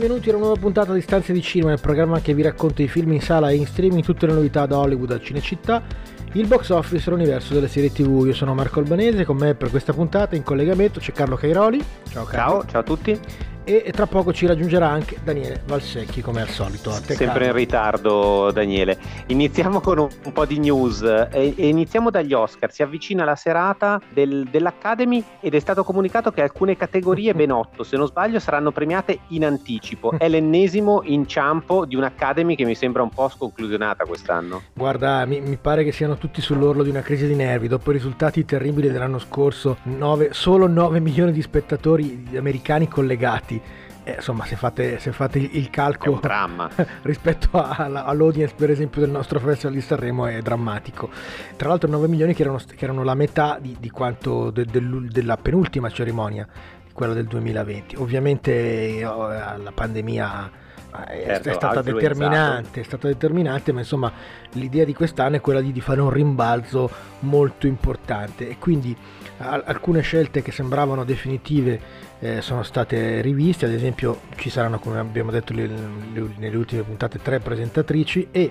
Benvenuti a una nuova puntata di Stanze di Cinema, il programma che vi racconta i film in sala e in streaming, tutte le novità da Hollywood al Cinecittà, il box office e l'universo delle serie tv. Io sono Marco Albanese, con me per questa puntata in collegamento c'è Carlo Cairoli. Ciao Carlo. Ciao, ciao a tutti e tra poco ci raggiungerà anche Daniele Valsecchi come al solito. Sempre Carlo. in ritardo Daniele. Iniziamo con un, un po' di news e, e, iniziamo dagli Oscar. Si avvicina la serata del, dell'Academy ed è stato comunicato che alcune categorie, ben otto se non sbaglio, saranno premiate in anticipo. È l'ennesimo inciampo di un'Academy che mi sembra un po' sconclusionata quest'anno. Guarda, mi, mi pare che siano tutti sull'orlo di una crisi di nervi. Dopo i risultati terribili dell'anno scorso, 9, solo 9 milioni di spettatori americani collegati eh, insomma, se fate, se fate, il calcolo rispetto alla, all'audience, per esempio, del nostro festival di Sanremo, è drammatico. Tra l'altro, 9 milioni che erano, che erano la metà di, di quanto de, de, della penultima cerimonia, quella del 2020. Ovviamente, oh, la pandemia è, certo, è, stata determinante, è stata determinante, ma insomma l'idea di quest'anno è quella di, di fare un rimbalzo molto importante e quindi alcune scelte che sembravano definitive eh, sono state riviste, ad esempio ci saranno come abbiamo detto le, le, nelle ultime puntate tre presentatrici e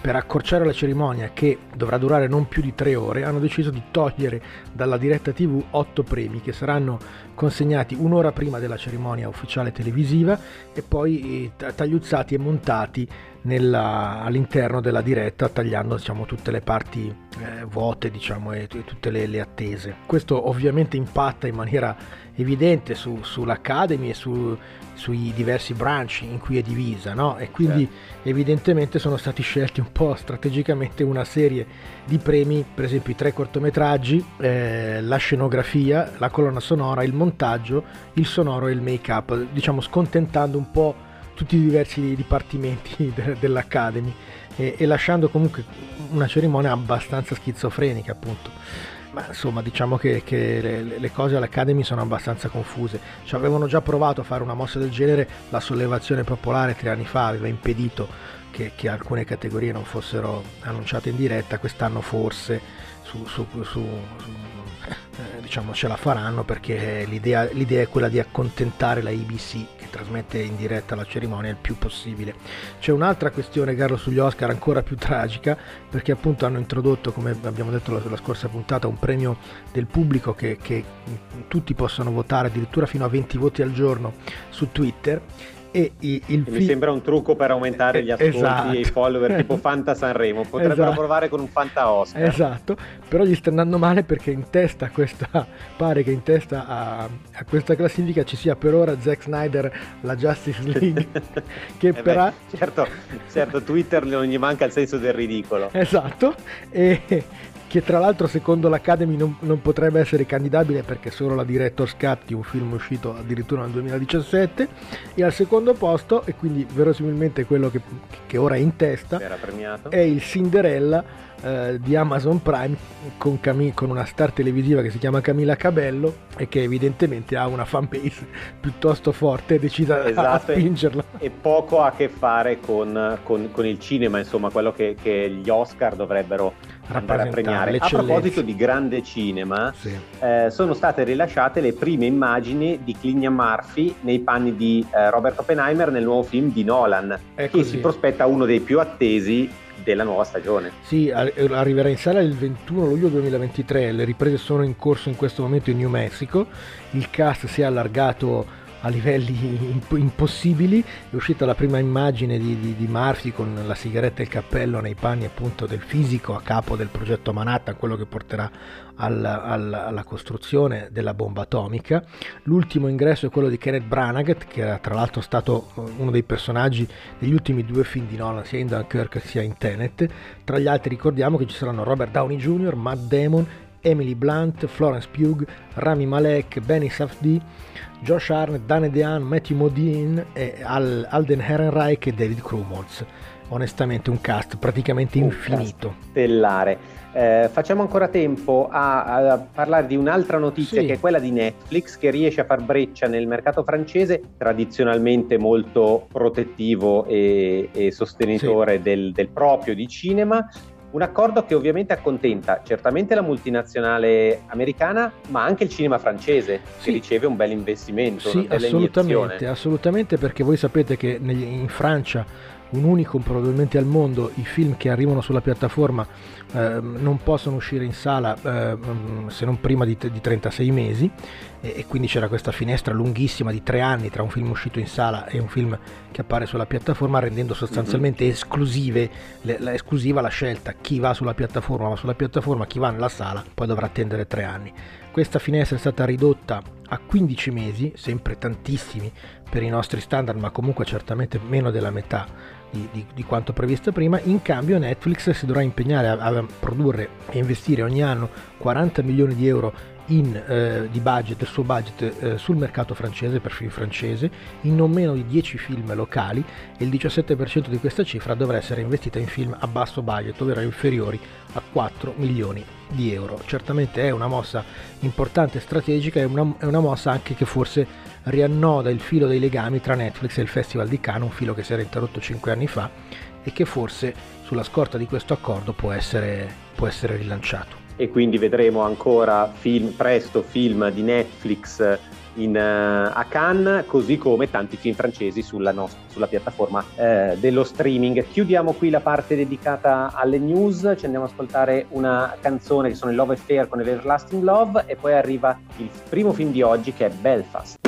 per accorciare la cerimonia che dovrà durare non più di tre ore hanno deciso di togliere dalla diretta tv otto premi che saranno consegnati un'ora prima della cerimonia ufficiale televisiva e poi eh, tagliuzzati e montati nella, all'interno della diretta tagliando diciamo, tutte le parti eh, vuote diciamo, e, e tutte le, le, attese. Questo ovviamente impatta in maniera evidente su, sull'Academy e su, sui diversi branch in cui è divisa no? e quindi certo. evidentemente sono stati scelti un po' strategicamente una serie di premi, per esempio i tre cortometraggi, eh, la scenografia, la colonna sonora, il montaggio, il sonoro e il make-up, diciamo scontentando un po' tutti i diversi dipartimenti de- dell'Academy e-, e lasciando comunque una cerimonia abbastanza schizofrenica appunto. Ma insomma diciamo che, che le, le, cose all'Academy sono abbastanza confuse. Ci avevano già provato a fare una mossa del genere la sollevazione popolare tre anni fa aveva impedito che, che alcune categorie non fossero annunciate in diretta. Quest'anno forse su, su, su, su eh, diciamo ce la faranno perché l'idea, l'idea, è quella di accontentare la che trasmette in diretta la cerimonia il più possibile. C'è un'altra questione, Carlo, sugli Oscar ancora più tragica perché appunto hanno introdotto, come abbiamo detto la, scorsa puntata, un premio del pubblico che, che tutti possono votare addirittura fino a 20 voti al giorno su Twitter e il film... Mi sembra un trucco per aumentare gli ascolti esatto. e i follower tipo Fanta Sanremo. Potrebbero esatto. provare con un Fanta Oscar. Esatto, però gli sta andando male perché in testa questa, pare che in testa a, a questa classifica ci sia per ora Zack Snyder, la Justice League. che eh però... Certo, certo, Twitter non gli manca il senso del ridicolo. Esatto, e che tra l'altro secondo l'Academy non, non, potrebbe essere candidabile perché solo la Director's Cut un film uscito addirittura nel 2017 e al secondo posto e quindi verosimilmente quello che, che ora è in testa è il Cinderella eh, di Amazon Prime con, Cam- con, una star televisiva che si chiama Camilla Cabello e che evidentemente ha una fanbase piuttosto forte e decisa esatto, a spingerla e poco ha a che fare con, con, con il cinema insomma quello che, che gli Oscar dovrebbero andare a premiare. A proposito di grande cinema, sì. eh, sono state rilasciate le prime immagini di Cillian Murphy nei panni di eh, Robert Oppenheimer nel nuovo film di Nolan, È che così. si prospetta uno dei più attesi della nuova stagione. Sì, arriverà in sala il 21 luglio 2023, le riprese sono in corso in questo momento in New Mexico, il cast si è allargato a livelli impossibili. È uscita la prima immagine di, di, di, Murphy con la sigaretta e il cappello nei panni appunto del fisico a capo del progetto Manhattan, quello che porterà al, al, alla costruzione della bomba atomica. L'ultimo ingresso è quello di Kenneth Branagh, che era tra l'altro stato uno dei personaggi degli ultimi due film di Nolan, sia in Dunkirk sia in Tenet. Tra gli altri ricordiamo che ci saranno Robert Downey Jr., Matt Damon Emily Blunt, Florence Pugh, Rami Malek, Benny Safdie, Josh Arnett, Dane DeHaan, Matthew Modine, Al- Alden Ehrenreich e David Krumholtz. Onestamente un cast praticamente un infinito. stellare. Eh, facciamo ancora tempo a, a, parlare di un'altra notizia sì. che è quella di Netflix che riesce a far breccia nel mercato francese, tradizionalmente molto protettivo e, e sostenitore sì. del, del proprio di cinema. Un accordo che ovviamente accontenta certamente la multinazionale americana, ma anche il cinema francese, sì. che riceve un bel investimento. Sì, assolutamente, assolutamente, perché voi sapete che in Francia un unicum probabilmente al mondo, i film che arrivano sulla piattaforma eh, non possono uscire in sala eh, se non prima di, di 36 mesi e, e, quindi c'era questa finestra lunghissima di tre anni tra un film uscito in sala e un film che appare sulla piattaforma rendendo sostanzialmente mm-hmm. esclusive, le, la, esclusiva la scelta chi va sulla piattaforma va sulla piattaforma, chi va nella sala poi dovrà attendere tre anni. Questa finestra è stata ridotta a 15 mesi, sempre tantissimi per i nostri standard, ma comunque certamente meno della metà di, di, di, quanto previsto prima, in cambio Netflix si dovrà impegnare a, a produrre e investire ogni anno 40 milioni di euro in, eh, di budget, del suo budget eh, sul mercato francese per film francese in non meno di 10 film locali e il 17% di questa cifra dovrà essere investita in film a basso budget, ovvero inferiori a 4 milioni di euro. Certamente è una mossa importante strategica, è una, è una mossa anche che forse riannoda il filo dei legami tra Netflix e il Festival di Cannes, un filo che si era interrotto 5 anni fa e che forse sulla scorta di questo accordo può essere, può essere rilanciato. E quindi vedremo ancora film, presto film di Netflix in, uh, a Cannes, così come tanti film francesi sulla, nostra, sulla piattaforma uh, dello streaming. Chiudiamo qui la parte dedicata alle news, ci andiamo ad ascoltare una canzone che sono il Love Affair con Everlasting Love e poi arriva il primo film di oggi che è Belfast.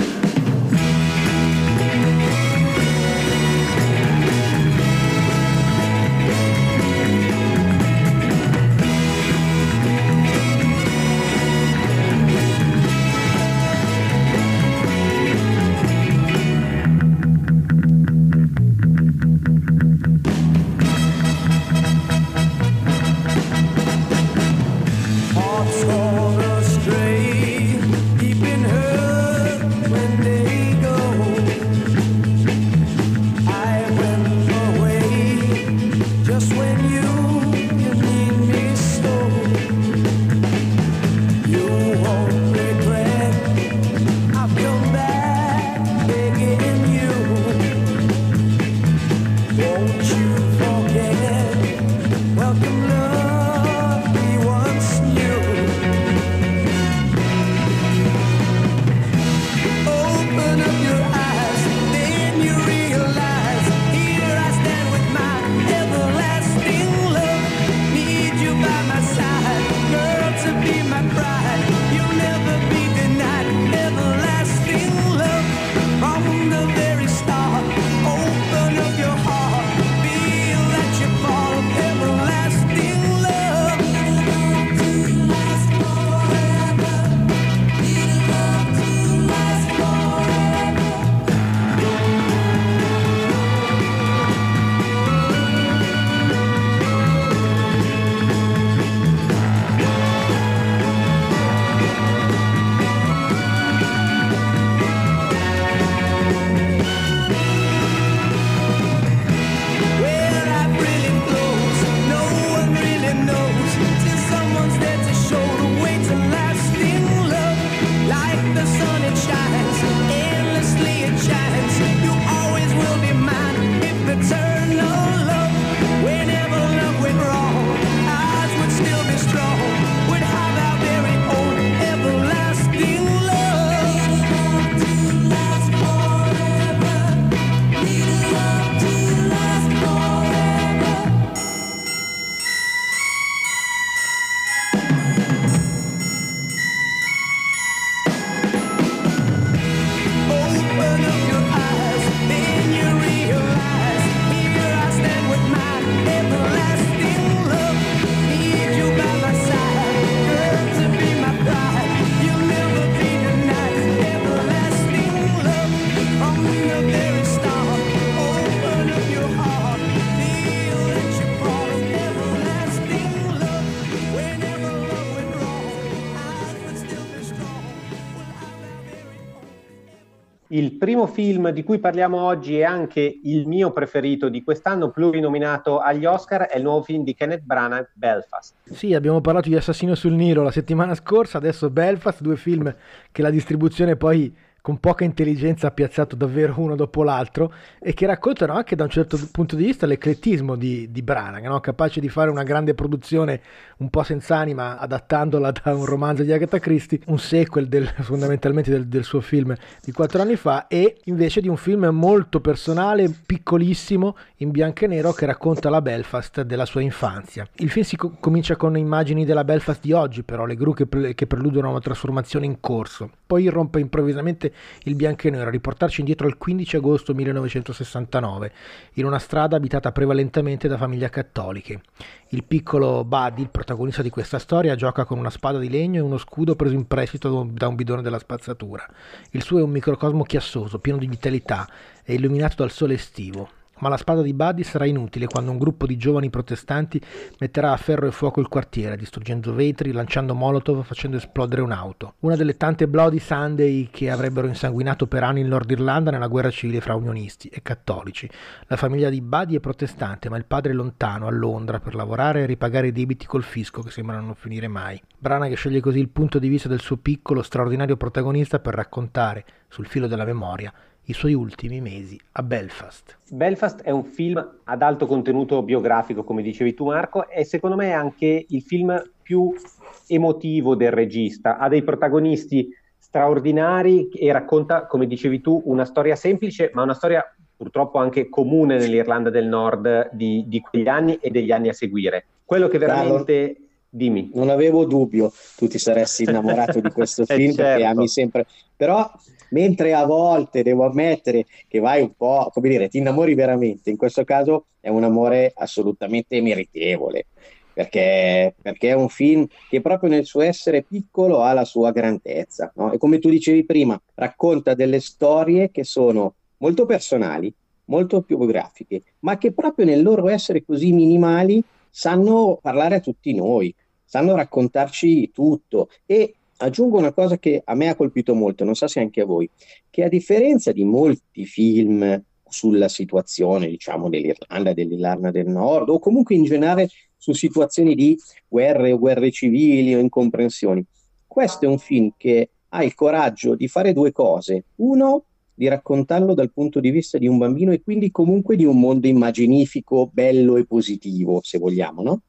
Primo film di cui parliamo oggi è anche il mio preferito di quest'anno, plurinominato agli Oscar, è il nuovo film di Kenneth Branagh, Belfast. Sì, abbiamo parlato di Assassino sul Nilo la settimana scorsa, adesso Belfast, due film che la distribuzione poi con poca intelligenza piazzato davvero uno dopo l'altro e che raccontano anche da un certo punto di vista l'eclettismo di, di Branagh, no? capace di fare una grande produzione un po' senza anima adattandola da un romanzo di Agatha Christie, un sequel del, fondamentalmente del, del, suo film di quattro anni fa e invece di un film molto personale, piccolissimo, in bianco e nero che racconta la Belfast della sua infanzia. Il film si co- comincia con immagini della Belfast di oggi però, le gru che, pre- che preludono a una trasformazione in corso, poi irrompe improvvisamente il bianco e nero a riportarci indietro al 15 agosto 1969, in una strada abitata prevalentemente da famiglie cattoliche. Il piccolo Buddy, il protagonista di questa storia, gioca con una spada di legno e uno scudo preso in prestito da un bidone della spazzatura. Il suo è un microcosmo chiassoso, pieno di vitalità e illuminato dal sole estivo ma la spada di Buddy sarà inutile quando un gruppo di giovani protestanti metterà a ferro e fuoco il quartiere, distruggendo vetri, lanciando molotov, facendo esplodere un'auto. Una delle tante Bloody Sunday che avrebbero insanguinato per anni il Nord Irlanda nella guerra civile fra unionisti e cattolici. La famiglia di Buddy è protestante, ma il padre è lontano, a Londra, per lavorare e ripagare i debiti col fisco che sembrano non finire mai. Brana che sceglie così il punto di vista del suo piccolo, straordinario protagonista per raccontare, sul filo della memoria, i suoi ultimi mesi a Belfast. Belfast è un film ad alto contenuto biografico, come dicevi tu Marco, e secondo me è anche il film più emotivo del regista. Ha dei protagonisti straordinari e racconta, come dicevi tu, una storia semplice, ma una storia purtroppo anche comune nell'Irlanda del Nord di, di quegli anni e degli anni a seguire. Quello che veramente... Carlo. Dimmi. Non avevo dubbio, tu ti saresti innamorato di questo eh, film certo. perché ami sempre. Però mentre a volte devo ammettere che vai un po', come dire, ti innamori veramente, in questo caso è un amore assolutamente meritevole, perché, perché è un film che proprio nel suo essere piccolo ha la sua grandezza, no? e come tu dicevi prima, racconta delle storie che sono molto personali, molto biografiche, ma che proprio nel loro essere così minimali sanno parlare a tutti noi, sanno raccontarci tutto e aggiungo una cosa che a me ha colpito molto, non so se anche a voi, che a differenza di molti film sulla situazione, diciamo, dell'Irlanda, dell'Irlanda del Nord, o comunque in generale su situazioni di guerre o guerre civili o incomprensioni, questo è un film che ha il coraggio di fare due cose. Uno, di raccontarlo dal punto di vista di un bambino e quindi comunque di un mondo immaginifico, bello e positivo, se vogliamo, no?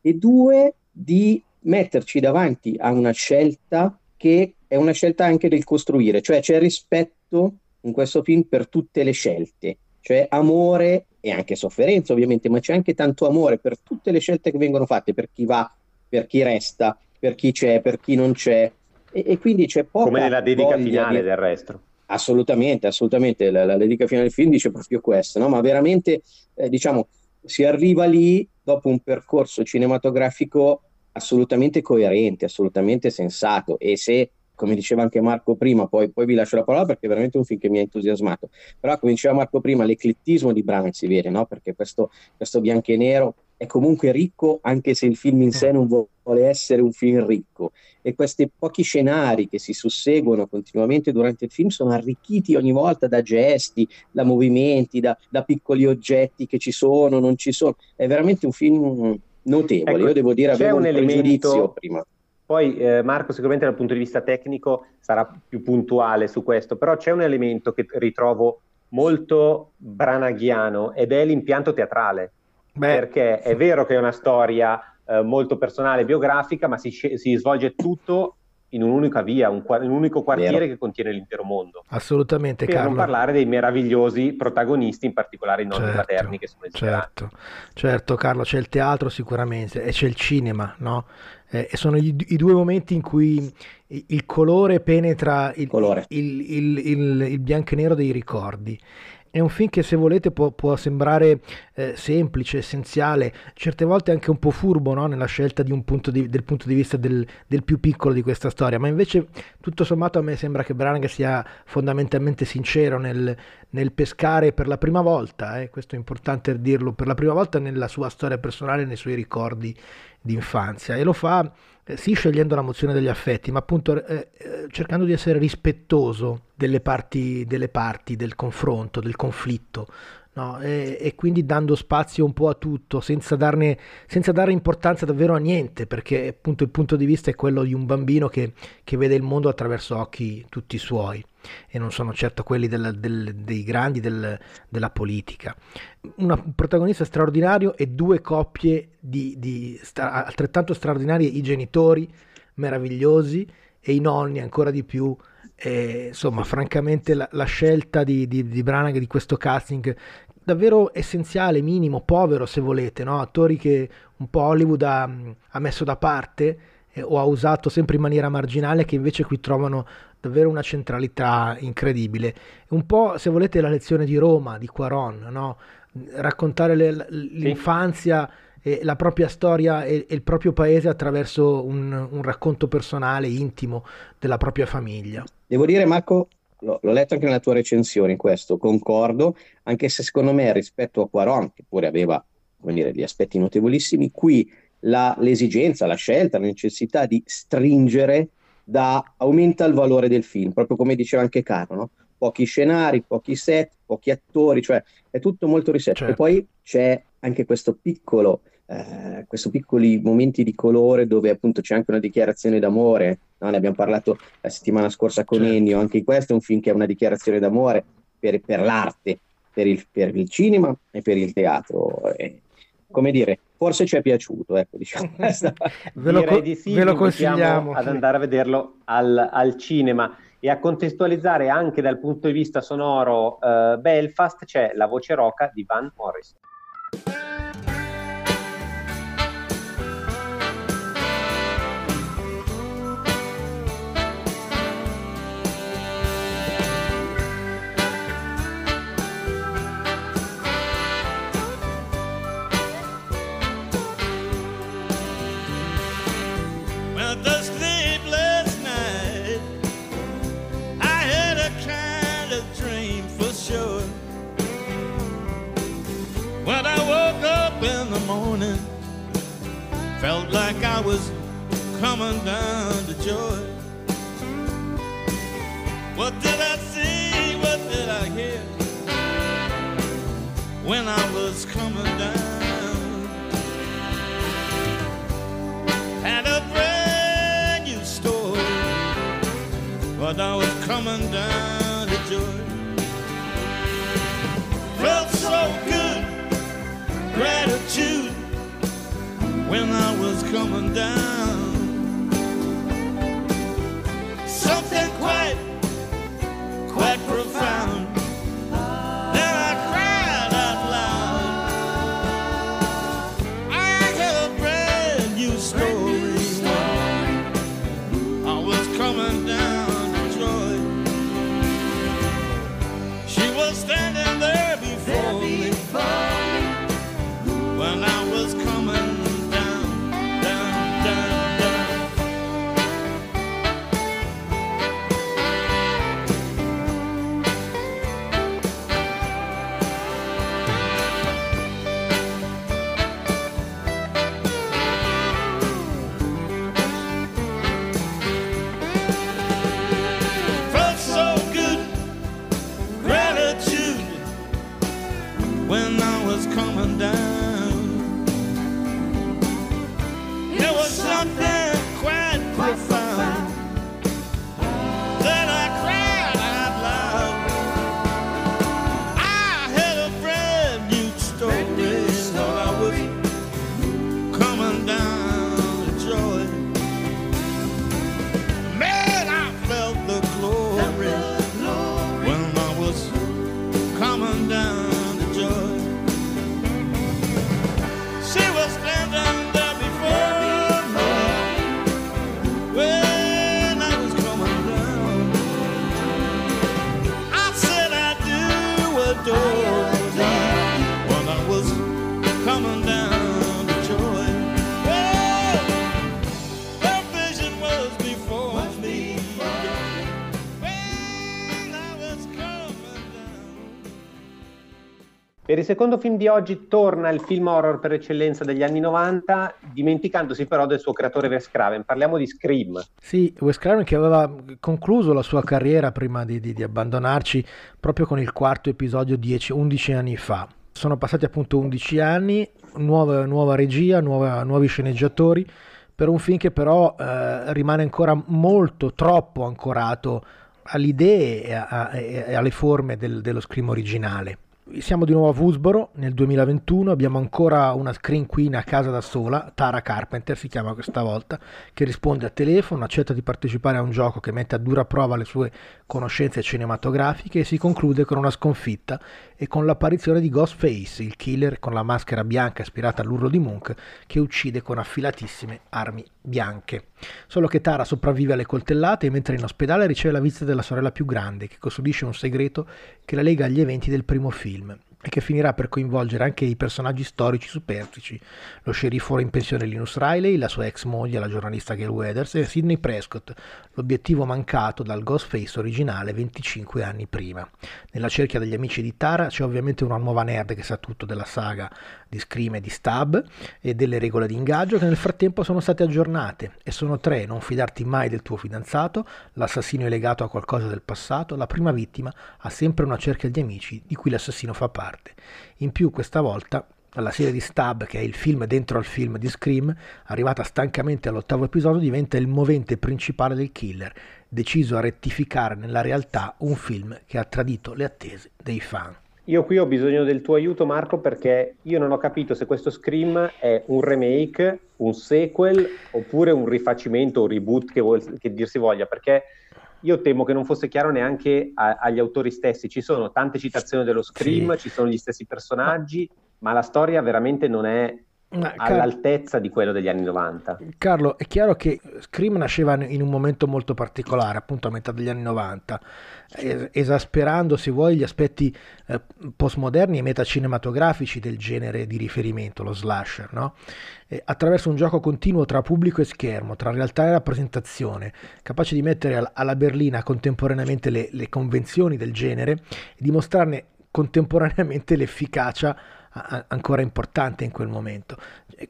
E due, di metterci davanti a una scelta che è una scelta anche del costruire, cioè c'è rispetto in questo film per tutte le scelte, cioè amore e anche sofferenza ovviamente, ma c'è anche tanto amore per tutte le scelte che vengono fatte, per chi va, per chi resta, per chi c'è, per chi non c'è. E, e quindi c'è poco. Come nella dedica finale di... del resto. Assolutamente, assolutamente, la, la, dedica finale del film dice proprio questo, no? ma veramente eh, diciamo si arriva lì dopo un percorso cinematografico assolutamente coerente, assolutamente sensato. E se come diceva anche Marco prima, poi, poi, vi lascio la parola perché è veramente un film che mi ha entusiasmato, però come diceva Marco prima, l'eclettismo di Branagh si vede, no? perché questo, questo bianco e nero è comunque ricco anche se il film in sé non vuole essere un film ricco. E questi pochi scenari che si susseguono continuamente durante il film sono arricchiti ogni volta da gesti, da movimenti, da, da piccoli oggetti che ci sono, non ci sono, è veramente un film notevole. Ecco, Io devo dire, avevo un, un elemento... prima. Poi eh, Marco sicuramente dal punto di vista tecnico sarà più puntuale su questo, però c'è un elemento che ritrovo molto branaghiano ed è l'impianto teatrale. Beh. Perché è vero che è una storia eh, molto personale, biografica, ma si, si svolge tutto in un'unica via, un, in un unico quartiere Vero. che contiene l'intero mondo. Assolutamente, per Carlo. non parlare dei meravigliosi protagonisti, in particolare i nonni certo, paterni che sono Certo, certo, Carlo, c'è il teatro sicuramente e c'è il cinema, no? Eh, e sono i, i, due momenti in cui il colore penetra il, colore. il, il, il bianco e nero dei ricordi è un film che se volete può, può sembrare eh, semplice, essenziale, certe volte anche un po' furbo no? nella scelta punto di, del punto di vista del, del, più piccolo di questa storia, ma invece tutto sommato a me sembra che Branagh sia fondamentalmente sincero nel, nel pescare per la prima volta, eh, questo è importante dirlo, per la prima volta nella sua storia personale, nei suoi ricordi di infanzia e lo fa sì scegliendo la mozione degli affetti, ma appunto eh, eh, cercando di essere rispettoso delle parti, delle parti del confronto, del conflitto, No, e, e, quindi dando spazio un po' a tutto, senza, darne, senza, dare importanza davvero a niente, perché appunto il punto di vista è quello di un bambino che, che vede il mondo attraverso occhi tutti suoi e non sono certo quelli del, del, dei grandi del, della politica. Una, un protagonista straordinario e due coppie di, di stra, altrettanto straordinarie, i genitori meravigliosi e i nonni ancora di più e, insomma, francamente la, la scelta di, di, di, Branagh di questo casting davvero essenziale, minimo, povero se volete, no? attori che un po' Hollywood ha, ha messo da parte eh, o ha usato sempre in maniera marginale che invece qui trovano davvero una centralità incredibile. Un po' se volete la lezione di Roma, di Quaron, no? raccontare le, l'infanzia. Sì eh, la propria storia e, e, il proprio paese attraverso un, un, racconto personale, intimo della propria famiglia. Devo dire, Marco, l'ho, l'ho letto anche nella tua recensione in questo, concordo, anche se secondo me rispetto a Quaron, che pure aveva dire, degli aspetti notevolissimi, qui la, l'esigenza, la scelta, la necessità di stringere da, aumenta il valore del film, proprio come diceva anche Caro, no? pochi scenari, pochi set, pochi attori, cioè è tutto molto ristretto. Certo. E poi c'è anche questo piccolo eh, questi piccoli momenti di colore dove appunto c'è anche una dichiarazione d'amore, no? ne abbiamo parlato la settimana scorsa con certo. Ennio, anche questo è un film che è una dichiarazione d'amore per, per l'arte, per il, per il, cinema e per il teatro. E, come dire, forse ci è piaciuto, ecco, diciamo. ve, lo, co- di sì, ve lo consigliamo ad andare a vederlo al, al, cinema e a contestualizzare anche dal punto di vista sonoro uh, Belfast c'è la voce roca di Van Morrison. Il secondo film di oggi torna il film horror per eccellenza degli anni 90, dimenticandosi però del suo creatore Wes Craven. Parliamo di Scream. Sì, Wes Craven che aveva concluso la sua carriera prima di, di, di abbandonarci proprio con il quarto episodio 10, 11 anni fa. Sono passati appunto 11 anni, nuova, nuova regia, nuova, nuovi sceneggiatori, per un film che però eh, rimane ancora molto, troppo ancorato alle idee e, e alle forme del, dello Scream originale. Siamo di nuovo a Woodsboro nel 2021, abbiamo ancora una screen queen a casa da sola, Tara Carpenter si chiama questa volta, che risponde al telefono, accetta di partecipare a un gioco che mette a dura prova le sue conoscenze cinematografiche e si conclude con una sconfitta e con l'apparizione di Ghostface, il killer con la maschera bianca ispirata all'urlo di Monk che uccide con affilatissime armi bianche. Solo che Tara sopravvive alle coltellate mentre in ospedale riceve la visita della sorella più grande che custodisce un segreto che la lega agli eventi del primo film e che finirà per coinvolgere anche i personaggi storici superstiti, lo sceriffo in pensione Linus Riley, la sua ex moglie, la giornalista Gail Weathers e Sidney Prescott, l'obiettivo mancato dal Ghostface originale 25 anni prima. Nella cerchia degli amici di Tara c'è ovviamente una nuova nerd che sa tutto della saga di Scream e di Stab e delle regole di ingaggio che nel frattempo sono state aggiornate e sono tre, non fidarti mai del tuo fidanzato, l'assassino è legato a qualcosa del passato, la prima vittima ha sempre una cerchia di amici di cui l'assassino fa parte parte. In più questa volta la serie di Stab, che è il film dentro al film di Scream, arrivata stancamente all'ottavo episodio, diventa il movente principale del killer, deciso a rettificare nella realtà un film che ha tradito le attese dei fan. Io qui ho bisogno del tuo aiuto Marco perché io non ho capito se questo Scream è un remake, un sequel oppure un rifacimento, un reboot che, vuol, che dir si voglia, perché io temo che non fosse chiaro neanche a, agli autori stessi. Ci sono tante citazioni dello Scream, sì. ci sono gli stessi personaggi, ma la storia veramente non è ma, all'altezza Car- di quello degli anni 90. Carlo, è chiaro che Scream nasceva in un momento molto particolare, appunto a metà degli anni 90, esasperando, se vuoi, gli aspetti eh, postmoderni e metacinematografici del genere di riferimento, lo slasher, no? eh, attraverso un gioco continuo tra pubblico e schermo, tra realtà e rappresentazione, capace di mettere alla berlina contemporaneamente le, le convenzioni del genere e dimostrarne contemporaneamente l'efficacia ancora importante in quel momento.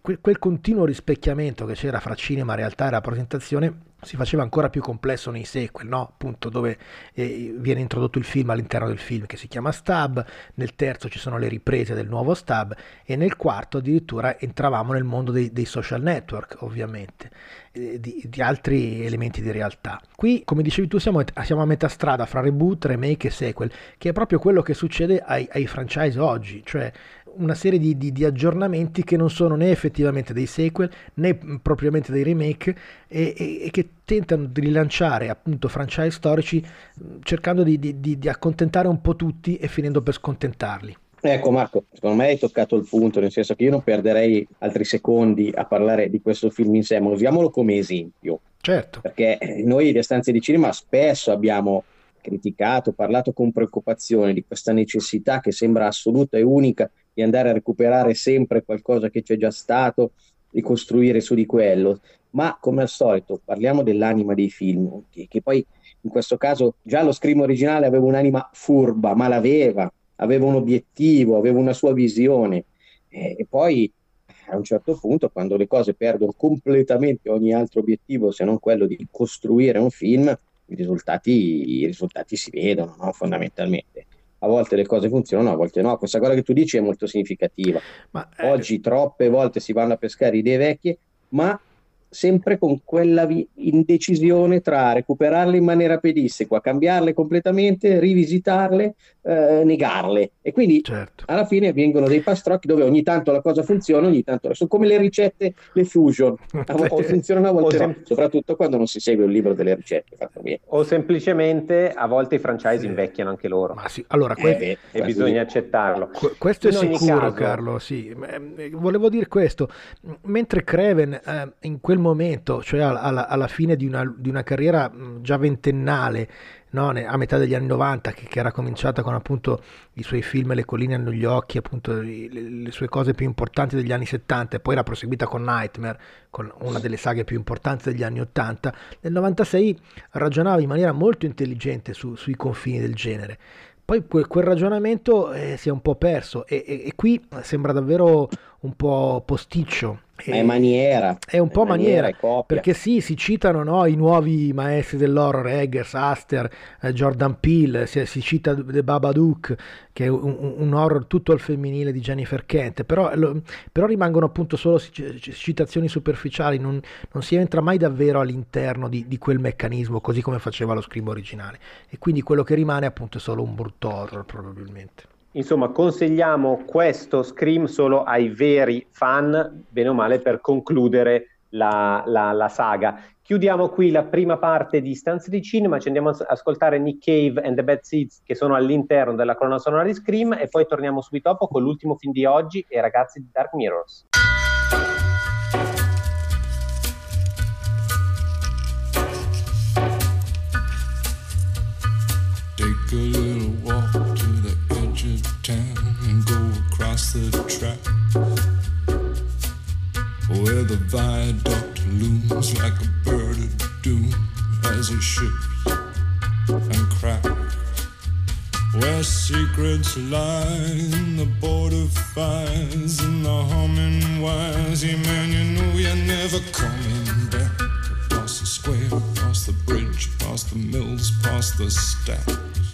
Quel, quel, continuo rispecchiamento che c'era fra cinema, realtà e rappresentazione si faceva ancora più complesso nei sequel, no? appunto dove eh, viene introdotto il film all'interno del film che si chiama Stab, nel terzo ci sono le riprese del nuovo Stab e nel quarto addirittura entravamo nel mondo dei, dei social network ovviamente, eh, di, di, altri elementi di realtà. Qui come dicevi tu siamo, siamo, a metà strada fra reboot, remake e sequel, che è proprio quello che succede ai, ai franchise oggi, cioè una serie di, di, di, aggiornamenti che non sono né effettivamente dei sequel né propriamente dei remake e, e, e che tentano di rilanciare appunto franchise storici cercando di, di accontentare un po' tutti e finendo per scontentarli. Ecco Marco, secondo me hai toccato il punto, nel senso che io non perderei altri secondi a parlare di questo film in sé, ma usiamolo come esempio. Certo. Perché noi di Stanze di Cinema spesso abbiamo criticato, parlato con preoccupazione di questa necessità che sembra assoluta e unica di andare a recuperare sempre qualcosa che c'è già stato e costruire su di quello. Ma come al solito parliamo dell'anima dei film, che, che poi in questo caso già lo scream originale aveva un'anima furba, ma l'aveva, aveva un obiettivo, aveva una sua visione. E, e poi a un certo punto, quando le cose perdono completamente ogni altro obiettivo se non quello di costruire un film, i risultati, i risultati si vedono no? fondamentalmente a volte le cose funzionano, a volte no. Questa cosa che tu dici è molto significativa. Ma, eh... Oggi troppe volte si vanno a pescare idee vecchie, ma sempre con quella vi- indecisione tra recuperarle in maniera pedissequa, cambiarle completamente, rivisitarle, eh, negarle. E quindi certo. alla fine vengono dei pastrocchi dove ogni tanto la cosa funziona, ogni tanto sono come le ricette, le fusion, a volte funzionano, a volte sem- no, soprattutto quando non si segue un libro delle ricette. O semplicemente a volte i franchise sì. invecchiano anche loro. Sì. Allora, que- eh, e bisogna accettarlo. questo in è sicuro, caso... Carlo. Sì. Eh, volevo dire questo, mentre Creven eh, in quel momento, cioè alla, alla fine di una, di una, carriera già ventennale, no? a metà degli anni 90, che, che, era cominciata con appunto i suoi film Le colline hanno gli occhi, appunto le, le, sue cose più importanti degli anni 70 e poi era proseguita con Nightmare, con una delle saghe più importanti degli anni 80, nel 96 ragionava in maniera molto intelligente su, sui confini del genere poi quel, quel ragionamento eh, si è un po' perso e, e, e qui sembra davvero un po' posticcio è maniera. È un po' maniera, maniera perché sì, si citano no, i nuovi maestri dell'horror, Eggers, Aster, eh, Jordan Peele, si, si, cita The Babadook, che è un, un, horror tutto al femminile di Jennifer Kent, però, lo, però rimangono appunto solo citazioni superficiali, non, non, si entra mai davvero all'interno di, di, quel meccanismo, così come faceva lo scribo originale. E quindi quello che rimane appunto è solo un brutto horror probabilmente. Insomma, consigliamo questo Scream solo ai veri fan, bene o male, per concludere la, la, la saga. Chiudiamo qui la prima parte di Stanze di Cinema, ci andiamo ad ascoltare Nick Cave and the Bad Seeds che sono all'interno della colonna sonora di Scream e poi torniamo subito dopo con l'ultimo film di oggi e ragazzi di Dark Mirrors. Take a little the track where the viaduct looms like a bird of doom as it ships and cracks. Where secrets lie in the border fires and the humming wires. Yeah, man, you know you're never coming back. Across the square, across the bridge, past the mills, past the stacks.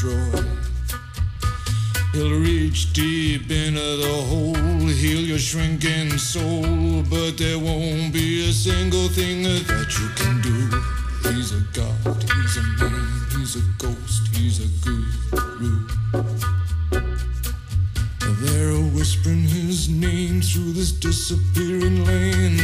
He'll reach deep into the hole, heal your shrinking soul, but there won't be a single thing that you can do. He's a god, he's a man, he's a ghost, he's a guru. They're whispering his name through this disappearing land,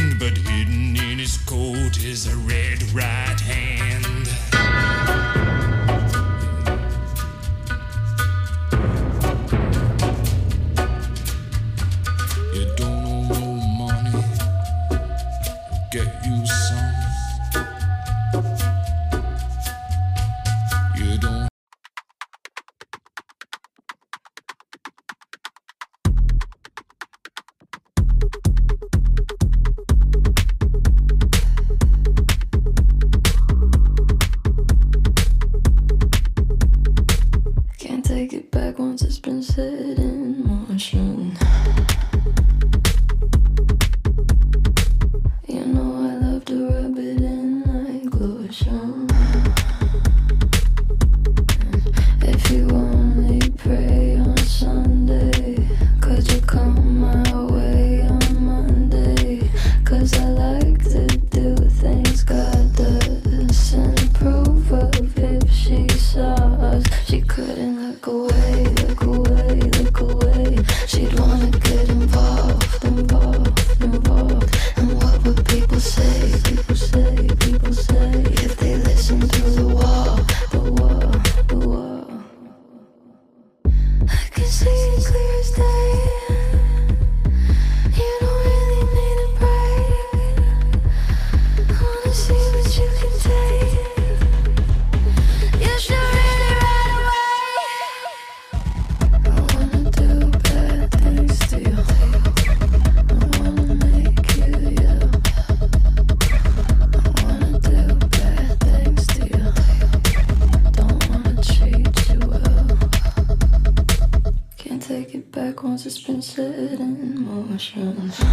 emotions.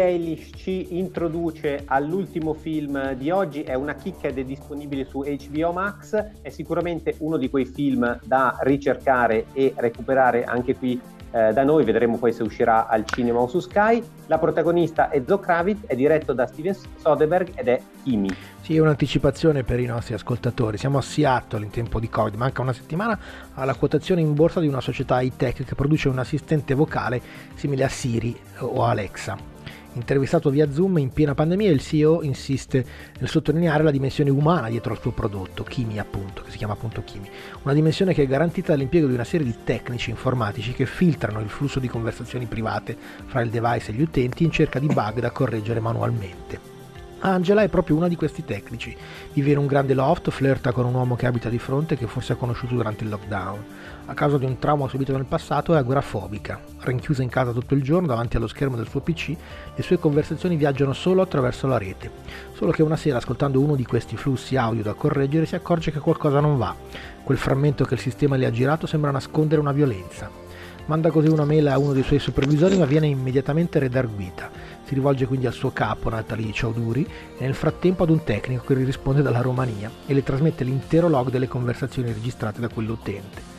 Eilish ci introduce all'ultimo film di oggi, è una chicca ed è disponibile su HBO Max, è sicuramente uno di quei film da ricercare e recuperare anche qui eh, da noi, vedremo poi se uscirà al cinema o su Sky. La protagonista è Zoe Kravitz, è diretto da Steven Soderbergh ed è Kimi. Sì, un'anticipazione per i nostri ascoltatori. Siamo a Seattle in tempo di Covid, manca una settimana alla quotazione in borsa di una società high-tech che produce un assistente vocale simile a Siri o Alexa. Intervistato via Zoom in piena pandemia, il CEO insiste nel sottolineare la dimensione umana dietro al suo prodotto, Kimi appunto, che si chiama appunto Kimi. Una dimensione che è garantita dall'impiego di una serie di tecnici informatici che filtrano il flusso di conversazioni private fra il device e gli utenti in cerca di bug da correggere manualmente. Angela è proprio una di questi tecnici. Vive in un grande loft, flirta con un uomo che abita di fronte che forse ha conosciuto durante il lockdown. A causa di un trauma subito nel passato è agorafobica. Rinchiusa in casa tutto il giorno davanti allo schermo del suo PC, le sue conversazioni viaggiano solo attraverso la rete. Solo che una sera, ascoltando uno di questi flussi audio da correggere, si accorge che qualcosa non va. Quel frammento che il sistema le ha girato sembra nascondere una violenza. Manda così una mail a uno dei suoi supervisori ma viene immediatamente redarguita. Si rivolge quindi al suo capo Natalie Chaudhuri e nel frattempo ad un tecnico che gli risponde dalla Romania e le trasmette l'intero log delle conversazioni registrate da quell'utente.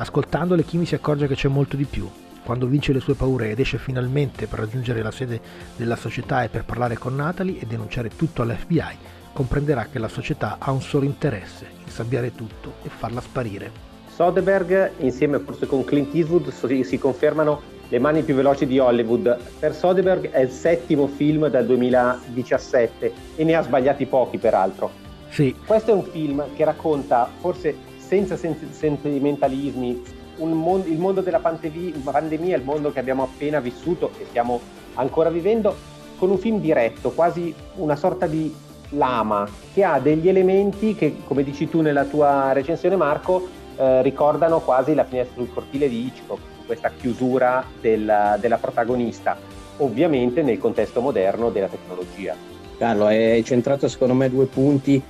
Ascoltandole Kimi si accorge che c'è molto di più. Quando vince le sue paure ed esce finalmente per raggiungere la sede della società e per parlare con Natalie e denunciare tutto all'FBI, comprenderà che la società ha un solo interesse, insabbiare tutto e farla sparire. Soderbergh, insieme forse con Clint Eastwood, si confermano le mani più veloci di Hollywood. Per Soderbergh è il settimo film dal 2017 e ne ha sbagliati pochi peraltro. Sì. Questo è un film che racconta, forse senza sentimentalismi, mondo, il mondo della pandemia, il mondo che abbiamo appena vissuto e stiamo ancora vivendo, con un film diretto, quasi una sorta di lama, che ha degli elementi che, come dici tu nella tua recensione Marco, eh, ricordano quasi la finestra sul cortile di Hitchcock questa chiusura della, della protagonista, ovviamente nel contesto moderno della tecnologia. Carlo, hai centrato secondo me due punti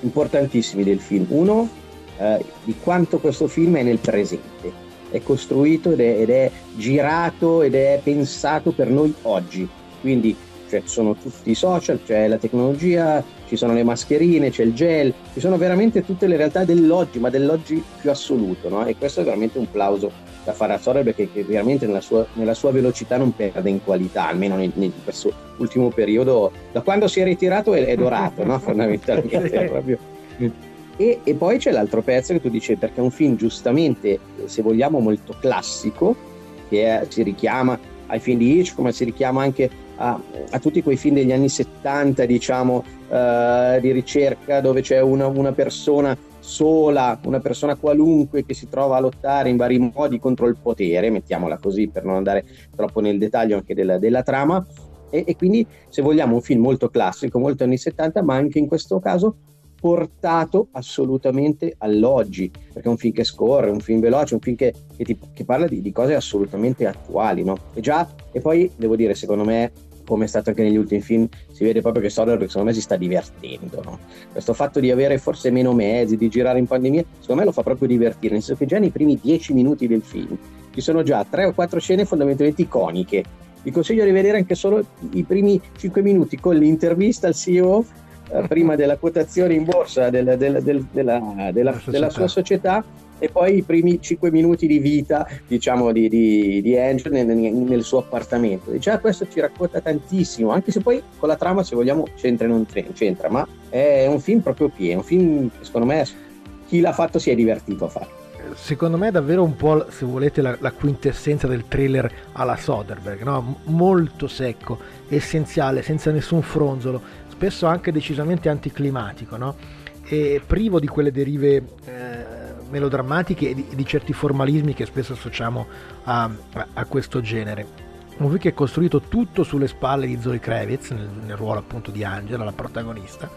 importantissimi del film. Uno, eh, di quanto questo film è nel presente, è costruito ed è, ed è girato ed è pensato per noi oggi. Quindi cioè, sono tutti i social, c'è la tecnologia, ci sono le mascherine, c'è il gel, ci sono veramente tutte le realtà dell'oggi, ma dell'oggi più assoluto, no? E questo è veramente un plauso da fare a Sorel che, che veramente nella sua, nella sua, velocità non perde in qualità, almeno nel, nel questo ultimo periodo, da quando si è ritirato è, è dorato, no? fondamentalmente. proprio... e, e, poi c'è l'altro pezzo che tu dici, perché è un film giustamente, se vogliamo, molto classico, che è, si richiama ai film di Hitchcock, ma si richiama anche a, a, tutti quei film degli anni 70, diciamo, uh, di ricerca, dove c'è una, una persona sola, una persona qualunque che si trova a lottare in vari modi contro il potere, mettiamola così per non andare troppo nel dettaglio anche della, della trama, e, e, quindi se vogliamo un film molto classico, molto anni 70, ma anche in questo caso portato assolutamente all'oggi, perché è un film che scorre, un film veloce, un film che, che, ti, che parla di, di, cose assolutamente attuali, no? E già, e poi devo dire, secondo me come è stato anche negli ultimi film, si vede proprio che Soderbergh secondo me si sta divertendo. No? Questo fatto di avere forse meno mezzi, di girare in pandemia, secondo me lo fa proprio divertire, nel senso che già nei primi dieci minuti del film ci sono già tre o quattro scene fondamentalmente iconiche. Vi consiglio di vedere anche solo i primi cinque minuti con l'intervista al CEO prima della quotazione in borsa del, del, del, della, della, della sua società. e poi i primi 5 minuti di vita diciamo di, di, di Angel nel, nel, suo appartamento. E già questo ci racconta tantissimo anche se poi con la trama se vogliamo c'entra o non c'entra ma è un film proprio pieno un film che secondo me chi l'ha fatto si è divertito a fare secondo me è davvero un po' se volete la, la quintessenza del thriller alla Soderbergh no? molto secco essenziale senza nessun fronzolo spesso anche decisamente anticlimatico no? e privo di quelle derive eh, melodrammatiche e di, di, certi formalismi che spesso associamo a, a, questo genere. Un film che è costruito tutto sulle spalle di Zoe Kravitz, nel, nel ruolo appunto di Angela, la protagonista,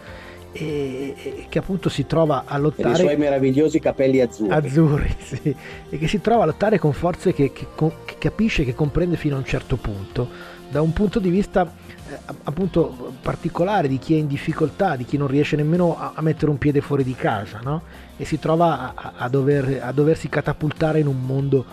e, e, che appunto si trova a lottare... con i suoi meravigliosi capelli azzurri. Azzurri, sì. E che si trova a lottare con forze che, che, che capisce, che comprende fino a un certo punto. Da un punto di vista eh, appunto particolare di chi è in difficoltà, di chi non riesce nemmeno a, a mettere un piede fuori di casa, no? E si trova a, a, dover, a, doversi catapultare in un mondo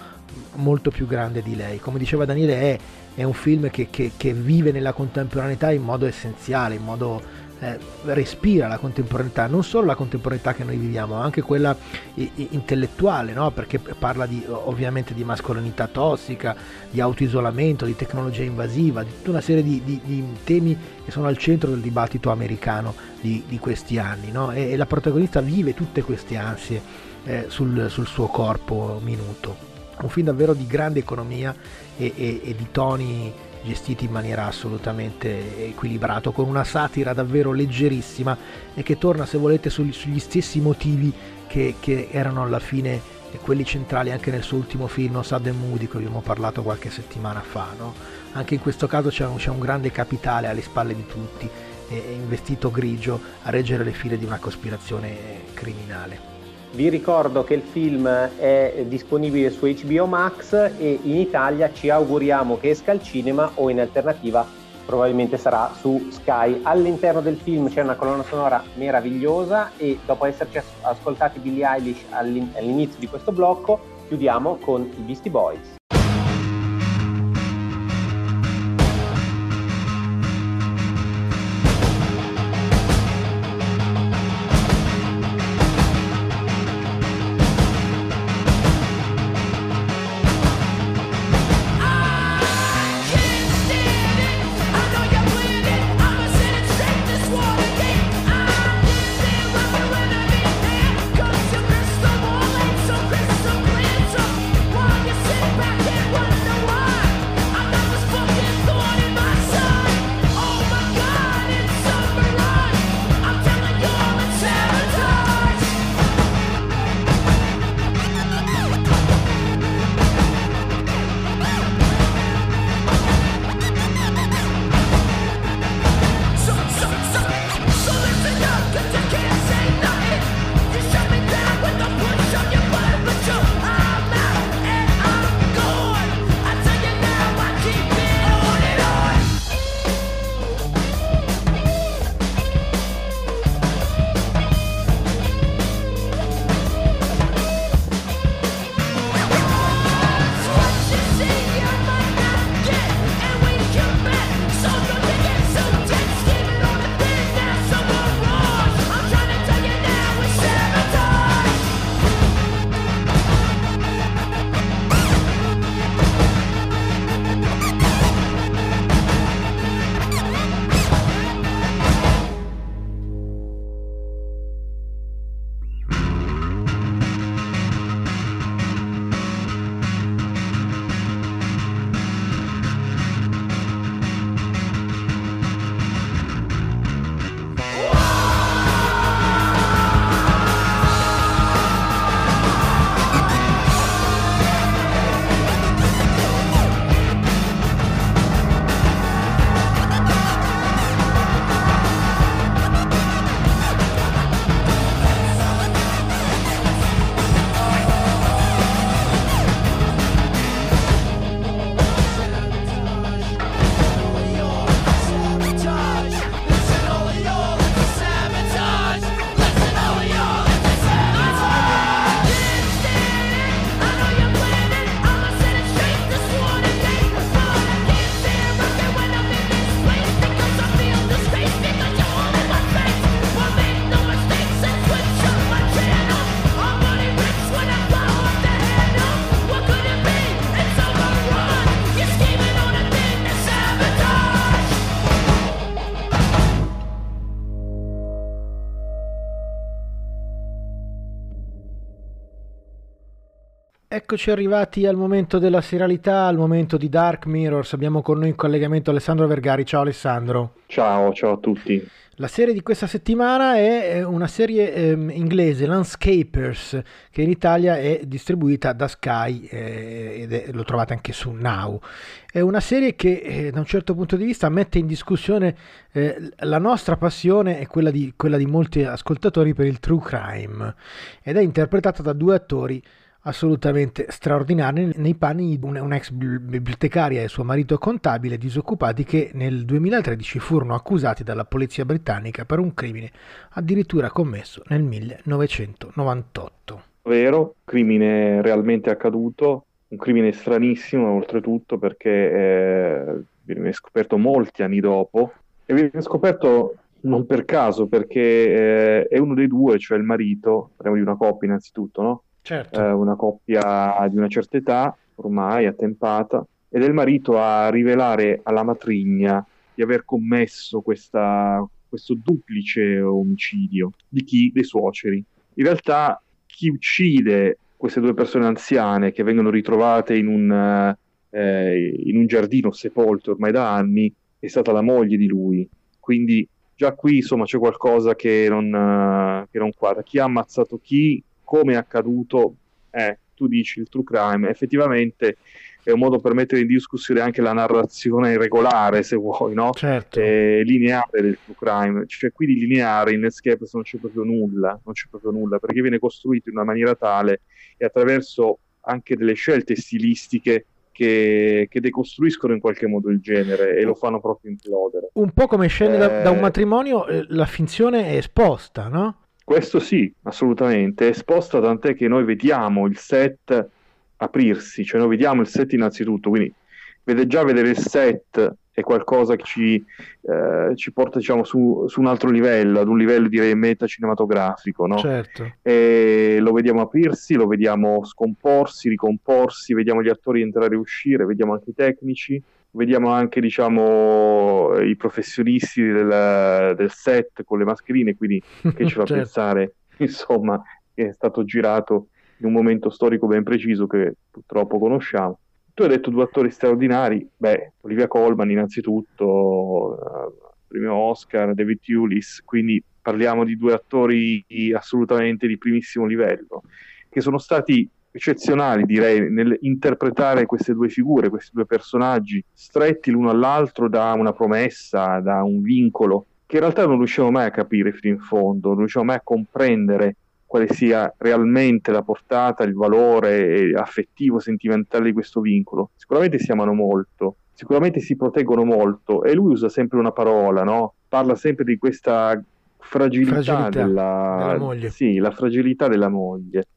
molto più grande di lei. Come diceva Daniele, è, è un film che, che, che, vive nella contemporaneità in modo essenziale, in modo eh, respira la contemporaneità, non solo la contemporaneità che noi viviamo, ma anche quella intellettuale, no? perché parla di, ovviamente di mascolinità tossica, di autoisolamento, di tecnologia invasiva, di tutta una serie di, di, di temi che sono al centro del dibattito americano di, questi anni. No? E, e, la protagonista vive tutte queste ansie eh, sul, sul suo corpo minuto un film davvero di grande economia e, e, e di toni gestiti in maniera assolutamente equilibrata, con una satira davvero leggerissima e che torna, se volete, sugli, sugli stessi motivi che, che, erano alla fine quelli centrali anche nel suo ultimo film, Sad and Moody, di cui abbiamo parlato qualche settimana fa. No? Anche in questo caso c'è un, c'è un, grande capitale alle spalle di tutti, investito grigio a reggere le file di una cospirazione criminale. Vi ricordo che il film è disponibile su HBO Max e in Italia ci auguriamo che esca al cinema o in alternativa probabilmente sarà su Sky. All'interno del film c'è una colonna sonora meravigliosa e dopo esserci ascoltati Billie Eilish all'inizio di questo blocco chiudiamo con i Beastie Boys. Eccoci arrivati al momento della serialità, al momento di Dark Mirrors. Abbiamo con noi in collegamento Alessandro Vergari. Ciao Alessandro. Ciao, ciao a tutti. La serie di questa settimana è una serie ehm, inglese, Landscapers, che in Italia è distribuita da Sky eh, ed è, lo trovate anche su Now. È una serie che eh, da un certo punto di vista mette in discussione eh, la nostra passione e quella di, quella di molti ascoltatori per il true crime ed è interpretata da due attori assolutamente straordinaria nei panni di un'ex bibliotecaria e suo marito contabile disoccupati che nel 2013 furono accusati dalla polizia britannica per un crimine addirittura commesso nel 1998. Vero, crimine realmente accaduto, un crimine stranissimo oltretutto perché eh, viene scoperto molti anni dopo e viene scoperto non per caso perché eh, è uno dei due, cioè il marito, parliamo di una coppia innanzitutto, no? Certo. Eh, una coppia di una certa età, ormai attempata, ed è il marito a rivelare alla matrigna di aver commesso questa, questo duplice omicidio. Di chi? Dei suoceri. In realtà chi uccide queste due persone anziane che vengono ritrovate in un, eh, in un giardino sepolto ormai da anni è stata la moglie di lui. Quindi già qui insomma c'è qualcosa che non, uh, che non quadra. Chi ha ammazzato chi, come è accaduto, eh, tu dici il true crime, effettivamente è un modo per mettere in discussione anche la narrazione regolare, se vuoi, no? Certo. Eh, lineare del true crime. Cioè, qui di lineare in Escape non c'è proprio nulla, non c'è proprio nulla, perché viene costruito in una maniera tale e attraverso anche delle scelte stilistiche che, che, decostruiscono in qualche modo il genere e lo fanno proprio implodere. Un po' come scende eh... da, da, un eh, matrimonio, eh, la finzione è esposta, no? Questo sì, assolutamente, è esposta tant'è che noi vediamo il set aprirsi, cioè noi vediamo il set innanzitutto, quindi vede già vedere il set è qualcosa che ci, eh, ci porta diciamo, su, su, un altro livello, ad un livello direi metacinematografico. No? Certo. E lo vediamo aprirsi, lo vediamo scomporsi, ricomporsi, vediamo gli attori entrare e uscire, vediamo anche i tecnici, vediamo anche diciamo, i professionisti del, del set con le mascherine, quindi che ci fa certo. pensare insomma, che è stato girato in un momento storico ben preciso che purtroppo conosciamo. Tu hai detto due attori straordinari, beh, Olivia Colman innanzitutto, uh, premio Oscar, David Hewlis, quindi parliamo di due attori assolutamente di primissimo livello, che sono stati eccezionali, direi, nell'interpretare queste due figure, questi due personaggi, stretti l'uno all'altro da una promessa, da un vincolo, che in realtà non riusciamo mai a capire fino in fondo, non riusciamo mai a comprendere quale sia realmente la portata, il valore affettivo, sentimentale di questo vincolo. Sicuramente si amano molto, sicuramente si proteggono molto e lui usa sempre una parola, no? Parla sempre di questa fragilità, fragilità della... della moglie. Sì, la fragilità della moglie.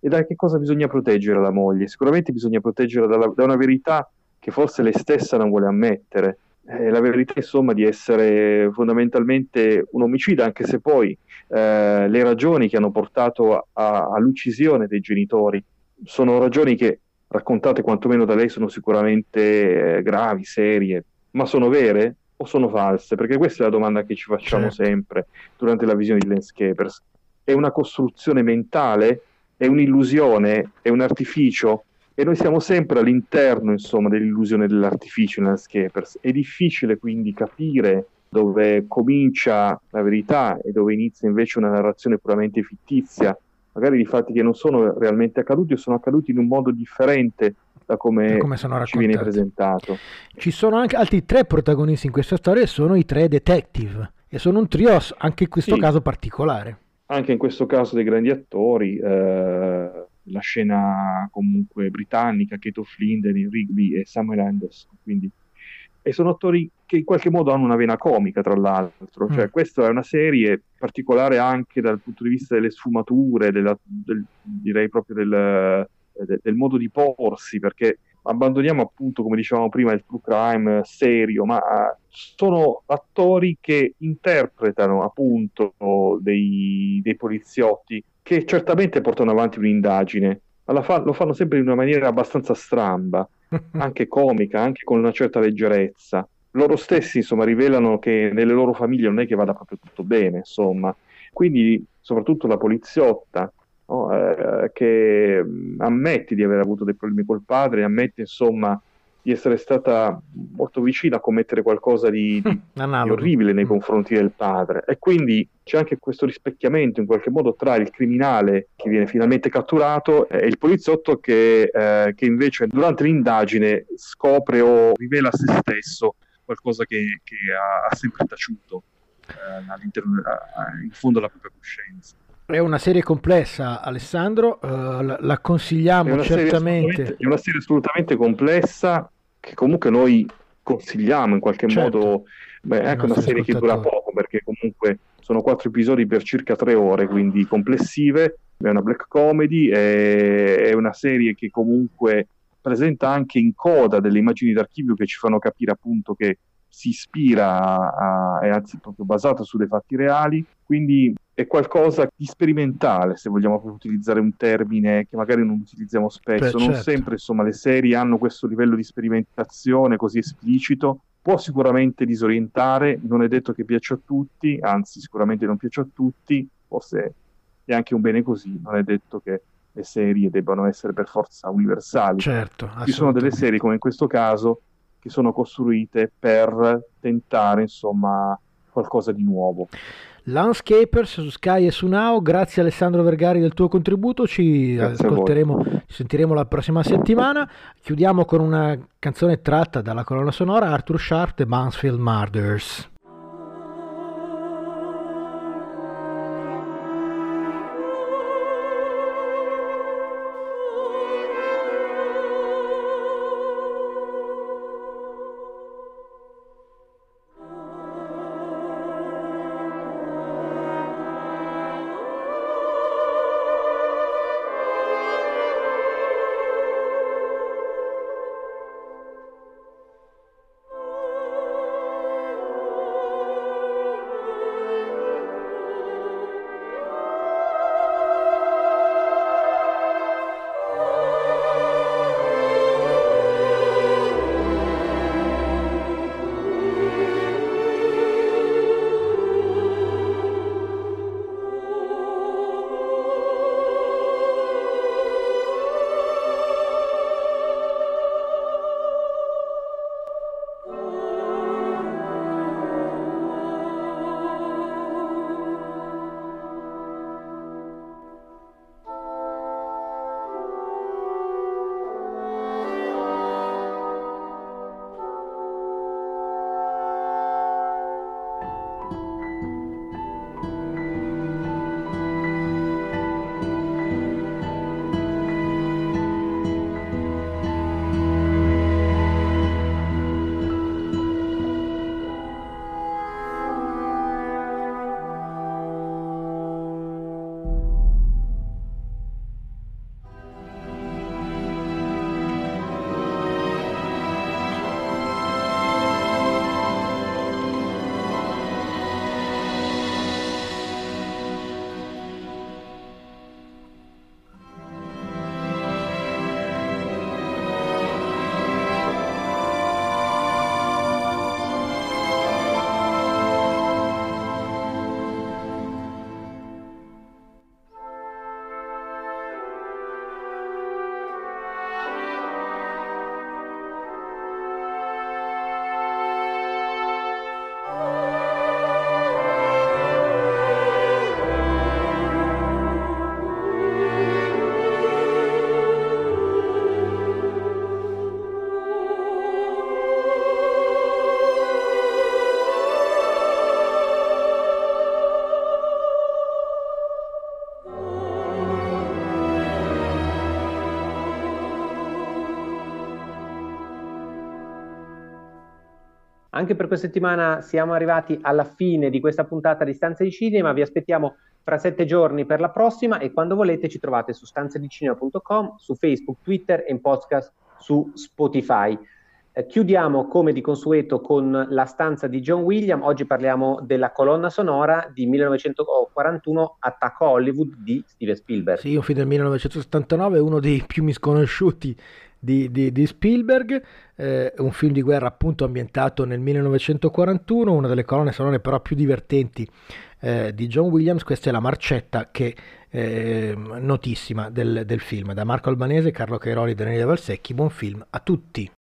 E da che cosa bisogna proteggere la moglie? Sicuramente bisogna proteggerla dalla, da una verità che forse lei stessa non vuole ammettere. Eh, la verità insomma di essere fondamentalmente un omicida, anche se poi eh, le ragioni che hanno portato a, all'uccisione dei genitori sono ragioni che raccontate quantomeno da lei sono sicuramente eh, gravi, serie, ma sono vere o sono false? Perché questa è la domanda che ci facciamo certo. sempre durante la visione di Landscapers. È una costruzione mentale? È un'illusione? È un artificio? E noi siamo sempre all'interno, insomma, dell'illusione dell'artificio in Landscapers. È difficile quindi capire dove comincia la verità e dove inizia invece una narrazione puramente fittizia, magari di fatti che non sono realmente accaduti o sono accaduti in un modo differente da come, come ci viene presentato. Ci sono anche altri tre protagonisti in questa storia e sono i tre detective e sono un trio anche in questo sì. caso particolare. Anche in questo caso dei grandi attori, eh, la scena comunque britannica, Kate O'Flynn, Rigby e Samuel Anderson, quindi e sono attori che in qualche modo hanno una vena comica, tra l'altro. Cioè, mm. questa è una serie particolare anche dal punto di vista delle sfumature, della, del, direi proprio del, del, del, modo di porsi, perché abbandoniamo appunto, come dicevamo prima, il true crime serio, ma sono attori che interpretano appunto dei, dei poliziotti che certamente portano avanti un'indagine, ma fa- lo fanno sempre in una maniera abbastanza stramba anche comica, anche con una certa leggerezza. Loro stessi, insomma, rivelano che nelle loro famiglie non è che vada proprio tutto bene, insomma. Quindi, soprattutto la poliziotta, no? eh, che ammette di aver avuto dei problemi col padre, ammette, insomma, di essere stata molto vicina a commettere qualcosa di, di, di orribile nei mm. confronti del padre. E quindi c'è anche questo rispecchiamento in qualche modo tra il criminale che viene finalmente catturato e il poliziotto che, eh, che invece durante l'indagine scopre o rivela a se stesso qualcosa che, che ha, ha, sempre taciuto eh, eh, in fondo alla propria coscienza. È una serie complessa, Alessandro, uh, la, la, consigliamo è certamente. È una serie assolutamente complessa, che comunque noi consigliamo in qualche certo. modo. Beh, è anche una serie che dura poco perché comunque sono quattro episodi per circa tre ore, quindi complessive. È una black comedy, è, è una serie che comunque presenta anche in coda delle immagini d'archivio che ci fanno capire appunto che si ispira a, è anzi proprio basato su dei fatti reali, quindi è qualcosa di sperimentale, se vogliamo utilizzare un termine che magari non utilizziamo spesso. Beh, non certo. sempre insomma, le serie hanno questo livello di sperimentazione così esplicito. Può sicuramente disorientare, non è detto che piaccia a tutti, anzi sicuramente non piace a tutti, forse è anche un bene così, non è detto che le serie debbano essere per forza universali. Certo, Ci sono delle serie come in questo caso che sono costruite per tentare insomma qualcosa di nuovo. Landscapers su Sky e su Now, grazie Alessandro Vergari del tuo contributo, ci grazie ascolteremo, ci sentiremo la prossima settimana. Chiudiamo con una canzone tratta dalla colonna sonora Arthur Sharp e Mansfield Murders. Anche per questa settimana siamo arrivati alla fine di questa puntata di Stanze di Cinema, vi aspettiamo fra sette giorni per la prossima e quando volete ci trovate su stanzedicinema.com, su Facebook, Twitter e in podcast su Spotify. Eh, chiudiamo come di consueto con la stanza di John William, oggi parliamo della colonna sonora di 1941 Attacco Hollywood di Steven Spielberg. Sì, un film del 1979, uno dei più misconosciuti di, di, di Spielberg, eh, un film di guerra appunto ambientato nel 1941, una delle colonne sonore però più divertenti eh, di John Williams, questa è la marcetta che eh, notissima del, del, film, da Marco Albanese, Carlo Cairoli e Daniele Valsecchi, buon film a tutti.